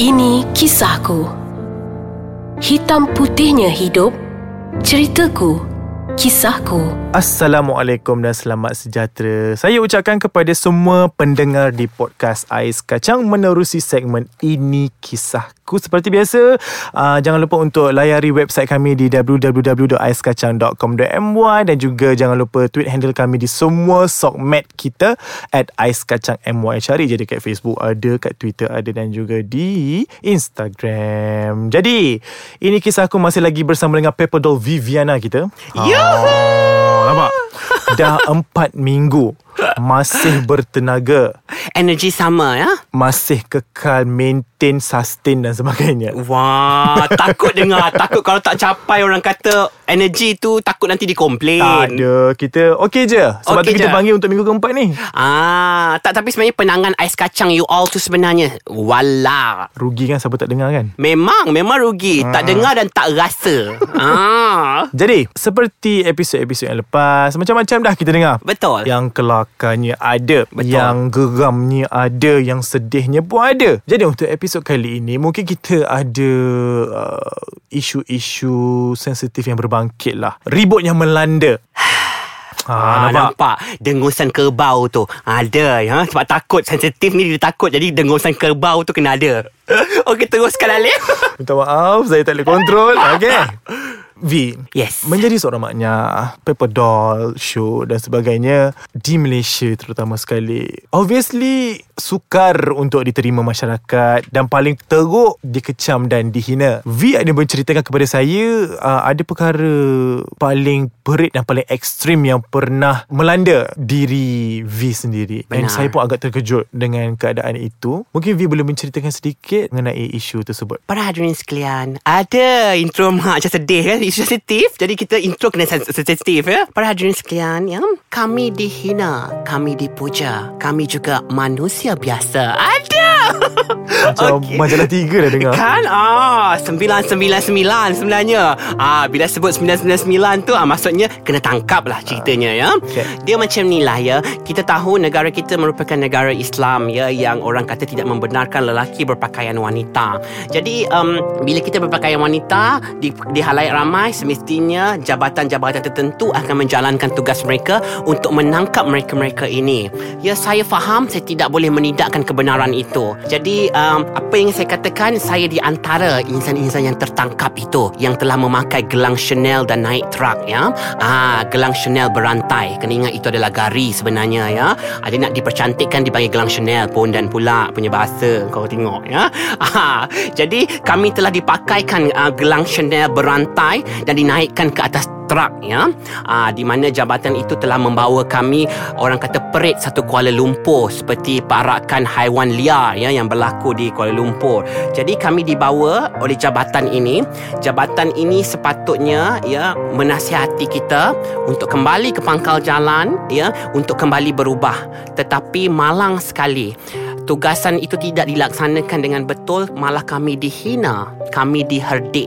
Ini kisahku. Hitam putihnya hidup. Ceritaku. Kisahku. Assalamualaikum dan selamat sejahtera. Saya ucapkan kepada semua pendengar di podcast Ais Kacang menerusi segmen Ini Kisahku. Seperti biasa, uh, jangan lupa untuk layari website kami di www.aiskacang.com.my dan juga jangan lupa tweet handle kami di semua sokmed kita at Ais Kacang MY. Cari je dekat Facebook ada, kat Twitter ada dan juga di Instagram. Jadi, ini kisahku masih lagi bersama dengan Pepper Doll Viviana kita. Nampak? Dah empat minggu Masih bertenaga. Energi sama ya? Masih kekal maintain, sustain dan sebagainya. Wah Takut dengar. Takut kalau tak capai Orang kata Energi tu Takut nanti dikomplain. Tak ada. Kita okey je. Sebab Okey tu kita je. panggil untuk minggu keempat ni. Ah, tak tapi sebenarnya penangan ais kacang you all tu sebenarnya wala. Rugi kan? Siapa tak dengar kan? Memang memang rugi, tak dengar dan tak rasa. ah, Jadi Seperti episod-episod yang lepas Macam-macam dah kita dengar. Betul. Yang kelakarnya ada Betul. Yang geramnya ada Yang sedihnya pun ada. Jadi untuk episod kali ini Mungkin kita ada uh, Isu-isu sensitif yang berbangkit lah. Ribut yang melanda. Ah, nampak? Dengusan kerbau tu. Ada ya? Sebab takut Sensitif ni dia takut. Jadi dengusan kerbau tu kena ada. Okey teruskan Alif. Minta maaf Saya tak boleh kontrol. Okay V. Yes. Menjadi seorang maknya Paper doll Show dan sebagainya Di Malaysia terutama sekali. Obviously Sukar untuk diterima masyarakat Dan paling teruk Dikecam dan dihina. V ada menceritakan kepada saya uh, Ada perkara Paling perit dan paling ekstrim Yang pernah melanda Diri V sendiri. Dan Benar. saya pun agak terkejut Dengan keadaan itu. Mungkin V boleh menceritakan sedikit Mengenai isu tersebut. Para hadirin sekalian Ada intro mak macam sedih kan Isu sensitif Jadi kita intro kena sen- sensitif ya. Para hadirin sekalian ya, Kami dihina Kami dipuja Kami juga manusia biasa. Ada Macam Okey. majalah tiga dah dengar Kan ah 999 sebenarnya. Ah bila sebut 999 tu ah maksudnya kena tangkap lah ceritanya ya. Okay. Dia macam ni lah ya. Kita tahu negara kita merupakan negara Islam ya yang orang kata tidak membenarkan lelaki berpakaian wanita. Jadi um, bila kita berpakaian wanita di di halayak ramai semestinya jabatan-jabatan tertentu akan menjalankan tugas mereka untuk menangkap mereka-mereka ini. Ya saya faham saya tidak boleh menidakkan kebenaran itu. Jadi um, apa yang saya katakan saya di antara insan-insan yang tertangkap itu yang telah memakai gelang Chanel dan naik truk ya. Ah gelang Chanel berantai. Kena ingat itu adalah gari sebenarnya ya. Ada nak dipercantikkan dipanggil gelang Chanel pun dan pula punya bahasa kau tengok ya. Ah jadi kami telah dipakaikan uh, gelang Chanel berantai dan dinaikkan ke atas truk ya ah, di mana jabatan itu telah membawa kami orang kata perit satu Kuala Lumpur seperti parakan haiwan liar ya yang berlaku di Kuala Lumpur. Jadi kami dibawa oleh jabatan ini. Jabatan ini sepatutnya ya menasihati kita untuk kembali ke pangkal jalan ya untuk kembali berubah. Tetapi malang sekali tugasan itu tidak dilaksanakan dengan betul malah kami dihina kami diherdik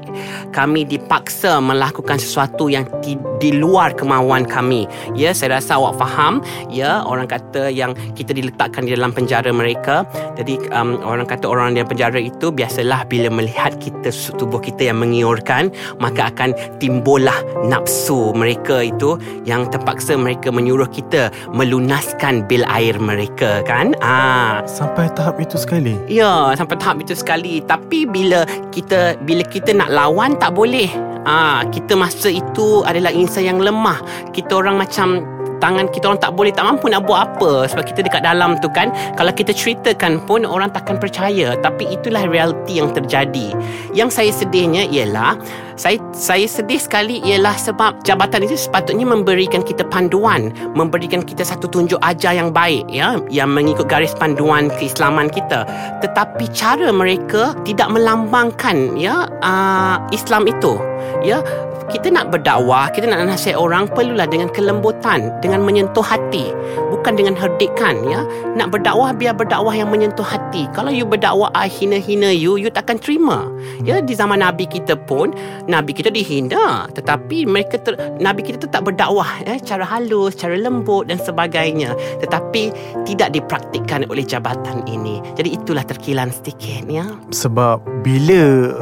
kami dipaksa melakukan sesuatu yang di, di luar kemauan kami. Ya saya rasa awak faham. Ya orang kata yang kita diletakkan di dalam penjara mereka. Jadi um, orang kata orang dalam penjara itu biasalah bila melihat kita tubuh kita yang mengiurkan maka akan timbullah nafsu mereka itu yang terpaksa mereka menyuruh kita melunaskan bil air mereka kan? Ah tahap itu sekali Ya, sampai tahap itu sekali. Tapi bila kita bila kita nak lawan tak boleh. Ah, kita masa itu adalah insan yang lemah. Kita orang macam tangan kita orang tak boleh tak mampu nak buat apa. Sebab kita dekat dalam tu kan kalau kita ceritakan pun orang takkan percaya. Tapi itulah realiti yang terjadi. Yang saya sedihnya ialah saya saya sedih sekali ialah sebab jabatan itu sepatutnya memberikan kita panduan. Memberikan kita satu tunjuk ajar yang baik ya yang mengikut garis panduan keislaman kita. Tetapi cara mereka tidak melambangkan ya uh, Islam itu Ya, kita nak berdakwah, kita nak nasihat orang perlulah dengan kelembutan, dengan menyentuh hati, bukan dengan herdikan ya. Nak berdakwah biar berdakwah yang menyentuh hati. Kalau you berdakwah I hina-hina you, you takkan terima. Ya, di zaman Nabi kita pun Nabi kita dihina, tetapi mereka ter, Nabi kita tetap berdakwah ya, cara halus, cara lembut dan sebagainya. Tetapi tidak dipraktikkan oleh jabatan ini. Jadi itulah terkilan sedikit ya. Sebab bila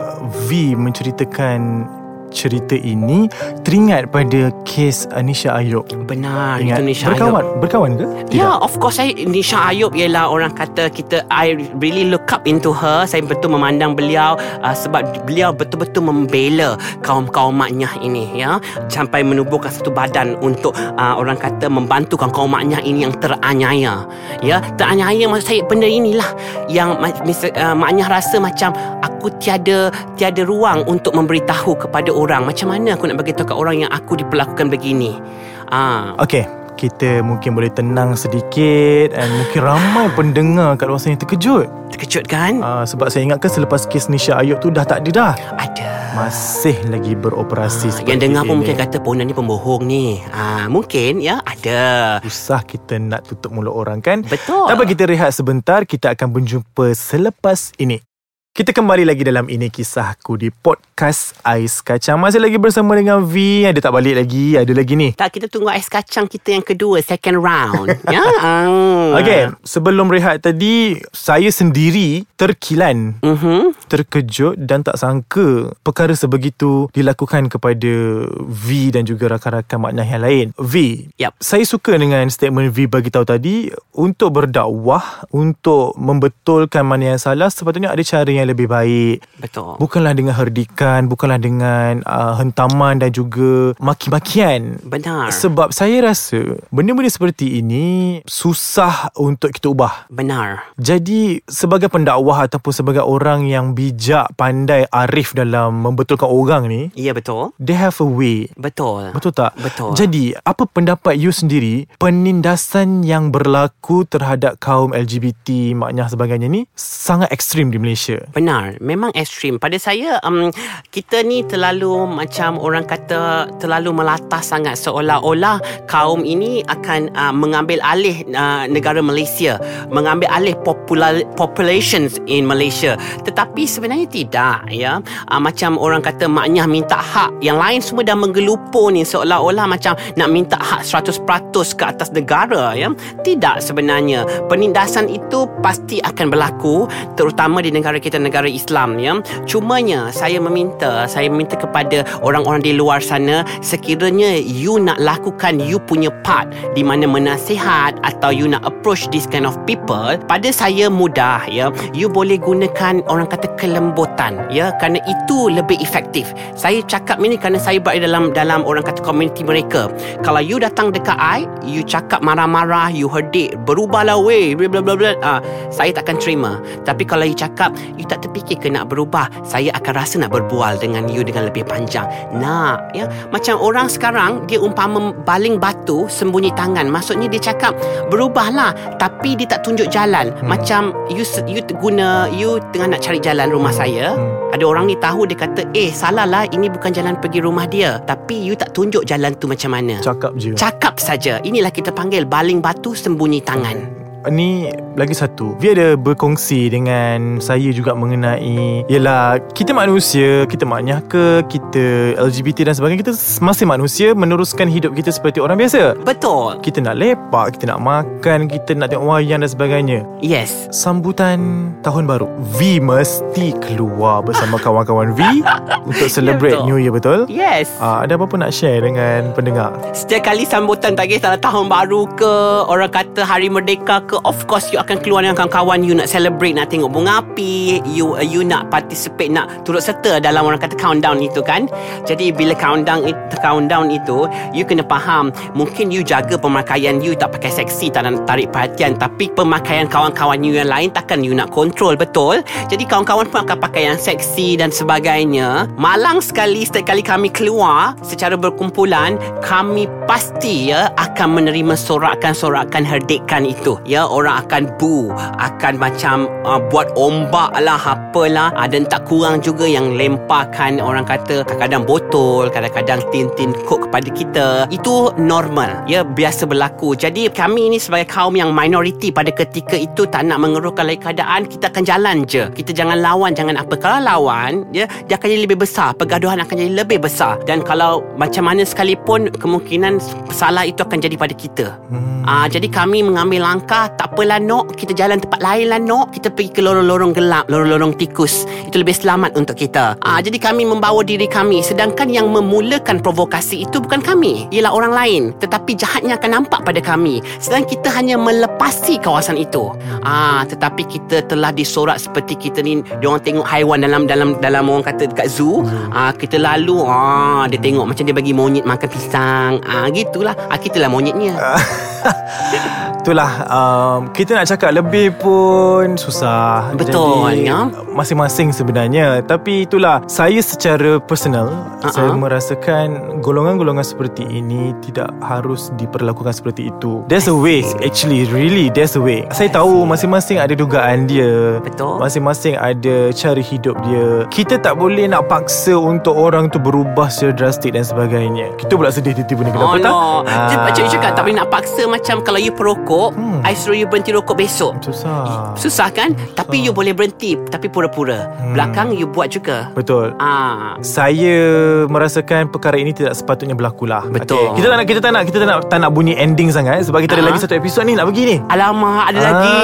V menceritakan cerita ini teringat pada kes Anisha Ayub. Benar, Ingat itu Nisha berkawan, Ayub. berkawan ke? Ya, yeah, of course saya Nisha Ayub ialah orang kata kita I really look up into her. Saya betul memandang beliau uh, sebab beliau betul-betul membela kaum-kaum maknyah ini ya. Sampai menubuhkan satu badan untuk uh, orang kata membantu kaum-kaum maknyah ini yang teraniaya. Ya, teraniaya maksud saya benda inilah yang uh, maknyah rasa macam aku tiada tiada ruang untuk memberitahu kepada orang macam mana aku nak bagi tahu kat orang yang aku diperlakukan begini. Ah, Okey, kita mungkin boleh tenang sedikit dan mungkin ramai pendengar kat luar sana terkejut. terkejut kan? Uh, sebab saya ingatkan selepas kes Nisha Ayub tu dah tak ada dah. Ada. Masih lagi beroperasi seperti yang dengar pun ini. mungkin kata Pona ni pembohong ni ah, Mungkin ya ada Susah kita nak tutup mulut orang kan Betul Tak apa kita rehat sebentar Kita akan berjumpa selepas ini kita kembali lagi dalam Ini Kisahku di podcast Ais Kacang. Masih lagi bersama dengan V. Ada tak balik lagi? Ada lagi ni. Tak kita tunggu ais kacang kita yang kedua Second round Ya. Okay, sebelum rehat tadi, saya sendiri terkilan, Mhm. terkejut dan tak sangka perkara sebegitu dilakukan kepada V dan juga rakan-rakan makna yang lain. V, Yap. saya suka dengan statement V bagi tahu tadi, untuk berdakwah, untuk membetulkan mana yang salah, sepatutnya ada cara yang lebih baik. Betul Bukanlah dengan herdikan, bukanlah dengan uh, hentaman dan juga maki-makian. Benar Sebab saya rasa benda-benda seperti ini susah untuk kita ubah. Benar Jadi sebagai pendakwah ataupun sebagai orang yang bijak, pandai, arif dalam membetulkan orang ni, Ya betul they have a way. Betul Betul tak? Betul. Jadi, apa pendapat you sendiri penindasan yang berlaku terhadap kaum LGBT, maknya sebagainya ni sangat ekstrim di Malaysia? Benar, memang ekstrim. Pada saya, um, kita ni terlalu macam orang kata terlalu melatah sangat seolah-olah kaum ini akan uh, mengambil alih uh, negara Malaysia, mengambil alih popula- populations in Malaysia. Tetapi sebenarnya tidak, ya. Uh, macam orang kata maknya minta hak, yang lain semua dah menggelupur ni seolah-olah macam nak minta hak 100% ke atas negara, ya. Tidak sebenarnya. Penindasan itu pasti akan berlaku terutama di negara kita negara Islam ya. Cumanya saya meminta, saya meminta kepada orang-orang di luar sana sekiranya you nak lakukan you punya part di mana menasihat atau you nak approach this kind of people, pada saya mudah ya. You boleh gunakan orang kata kelembutan ya kerana itu lebih efektif. Saya cakap ini kerana saya berada dalam dalam orang kata community mereka. Kalau you datang dekat I, you cakap marah-marah, you herdik, berubahlah weh, bla bla bla bla. Ah, saya takkan terima. Tapi kalau you cakap you tak terfikir ke nak berubah, saya akan rasa nak berbual dengan you dengan lebih panjang. Nak, ya. Macam orang sekarang dia umpama baling batu sembunyi tangan. Maksudnya dia cakap berubahlah tapi dia tak tunjuk jalan. Hmm. Macam you you guna you tengah nak cari jalan rumah saya. Hmm. Ada orang ni tahu dia kata, "Eh, salah lah ini bukan jalan pergi rumah dia." Tapi you tak tunjuk jalan tu macam mana. Cakap je. Cakap saja. Inilah kita panggil baling batu sembunyi tangan. Ni lagi satu Vi ada berkongsi dengan saya juga mengenai Yelah kita manusia Kita maknyah ke Kita LGBT dan sebagainya Kita masih manusia Meneruskan hidup kita seperti orang biasa Betul. Kita nak lepak Kita nak makan Kita nak tengok wayang dan sebagainya Yes. Sambutan tahun baru V mesti keluar bersama kawan-kawan V Untuk celebrate betul. New Year betul? Yes. Ah, ada apa-apa nak share dengan pendengar? Setiap kali sambutan tak kisahlah tahun baru ke Orang kata hari merdeka ke Of course you akan keluar dengan kawan-kawan. You nak celebrate Nak tengok bunga api. You uh, you nak participate Nak turut serta dalam orang kata countdown itu kan. Jadi bila countdown itu, countdown itu You kena faham Mungkin you jaga pemakaian you Tak pakai seksi Tak nak tarik perhatian. Tapi pemakaian kawan-kawan you yang lain Takkan you nak control Betul? Jadi kawan-kawan pun akan pakai yang seksi Dan sebagainya. Malang sekali Setiap kali kami keluar Secara berkumpulan Kami pasti ya Akan menerima sorakan-sorakan herdikan itu Ya ya orang akan bu akan macam uh, buat ombak lah apalah. Uh, dan tak kurang juga yang lemparkan orang kata kadang-kadang botol kadang-kadang tin-tin kok kepada kita. Itu normal. Ya biasa berlaku. Jadi kami ni sebagai kaum yang minoriti pada ketika itu tak nak mengeruhkan lagi keadaan kita akan jalan je. Kita jangan lawan jangan apa. Kalau lawan ya dia akan jadi lebih besar. Pergaduhan akan jadi lebih besar. Dan kalau macam mana sekalipun kemungkinan salah itu akan jadi pada kita. Hmm. uh, jadi kami mengambil langkah tak apalah nok. Kita jalan tempat lain lah nok. Kita pergi ke lorong-lorong gelap lorong-lorong tikus. Itu lebih selamat untuk kita. Uh, jadi kami membawa diri kami. Sedangkan yang memulakan provokasi itu bukan kami. Ialah orang lain. Tetapi jahatnya akan nampak pada kami. Sedangkan kita hanya melepasi kawasan itu. Ah tetapi kita telah disorak seperti kita ni. Dia orang tengok haiwan dalam dalam dalam orang kata dekat zoo. Ah kita lalu ah dia tengok macam dia bagi monyet makan pisang. Ah gitulah. Ah kita lah monyetnya. Itulah um, Kita nak cakap lebih pun Susah Betul, Jadi ya. Masing-masing sebenarnya Tapi itulah Saya secara personal uh-huh. Saya merasakan Golongan-golongan seperti ini Tidak harus diperlakukan seperti itu There's a way Actually Really There's a way Saya tahu Masing-masing ada dugaan dia Betul. Masing-masing ada Cara hidup dia Kita tak boleh nak paksa Untuk orang tu berubah Secara drastik dan sebagainya Kita pula sedih Tiba-tiba ni Kenapa Oh tak no Ah. Cakap Tak boleh nak paksa Macam kalau you perokok hmm. I suruh you berhenti rokok besok Susah Susah kan Tapi you boleh berhenti Tapi pura-pura Hmm. Belakang you buat juga Betul Ah, saya merasakan perkara ini tidak sepatutnya berlaku lah. Betul. Okay. Kita tak nak kita tak nak kita tak nak tak nak bunyi ending sangat sebab kita ada Ah. lagi satu episod ni nak pergi ni. Alamak ada Ah. lagi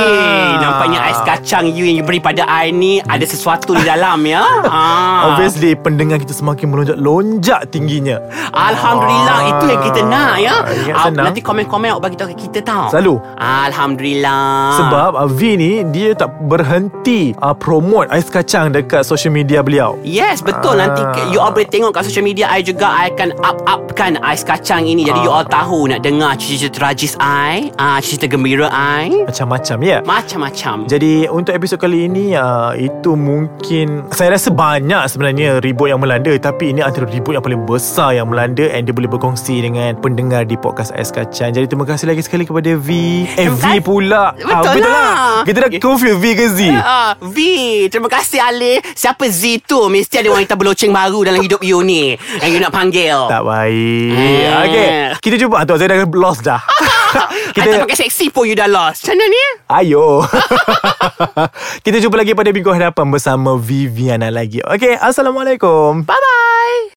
Nampaknya ais kacang you Yang you beri pada I ni Ada sesuatu di dalam ya ah. Obviously pendengar kita semakin melonjak-lonjak tingginya. Alhamdulillah Ah. Itu yang kita nak ya Ingat Ah. Nanti komen-komen Awak bagi tahu kita tau Selalu. Alhamdulillah Sebab uh, V ni dia tak berhenti uh, promote ais kacang dekat social media beliau. Yes betul. Ah. Nanti you all boleh tengok kat social media I juga I akan up-upkan ais kacang ini. Jadi Ah. you all tahu Nak dengar cerita tragis I ah, Cerita gembira I. Macam-macam ya. Macam-macam. Jadi untuk episod kali ini uh, Itu mungkin Saya rasa banyak sebenarnya Ribut yang melanda. Tapi ini antara ribut yang paling besar Yang melanda And dia boleh berkongsi Dengan pendengar di podcast Ais Kacang. Jadi terima kasih lagi sekali Kepada V. Eh V Terima kasih. pula Betul lah. Kita dah confuse V ke Z? Ah, V Terima kasih Ali Siapa Z tu? Mesti ada wanita berloceng baru Dalam hidup you ni. Yang you nak panggil. Tak baik. Eh. Okay Kita jumpa tu Saya dah lost dah. Kita... I tak pakai seksi pun you dah lost. Macam mana ni? Ayo. Kita jumpa lagi pada minggu hadapan Bersama Viviana lagi. Okay Assalamualaikum. Bye-bye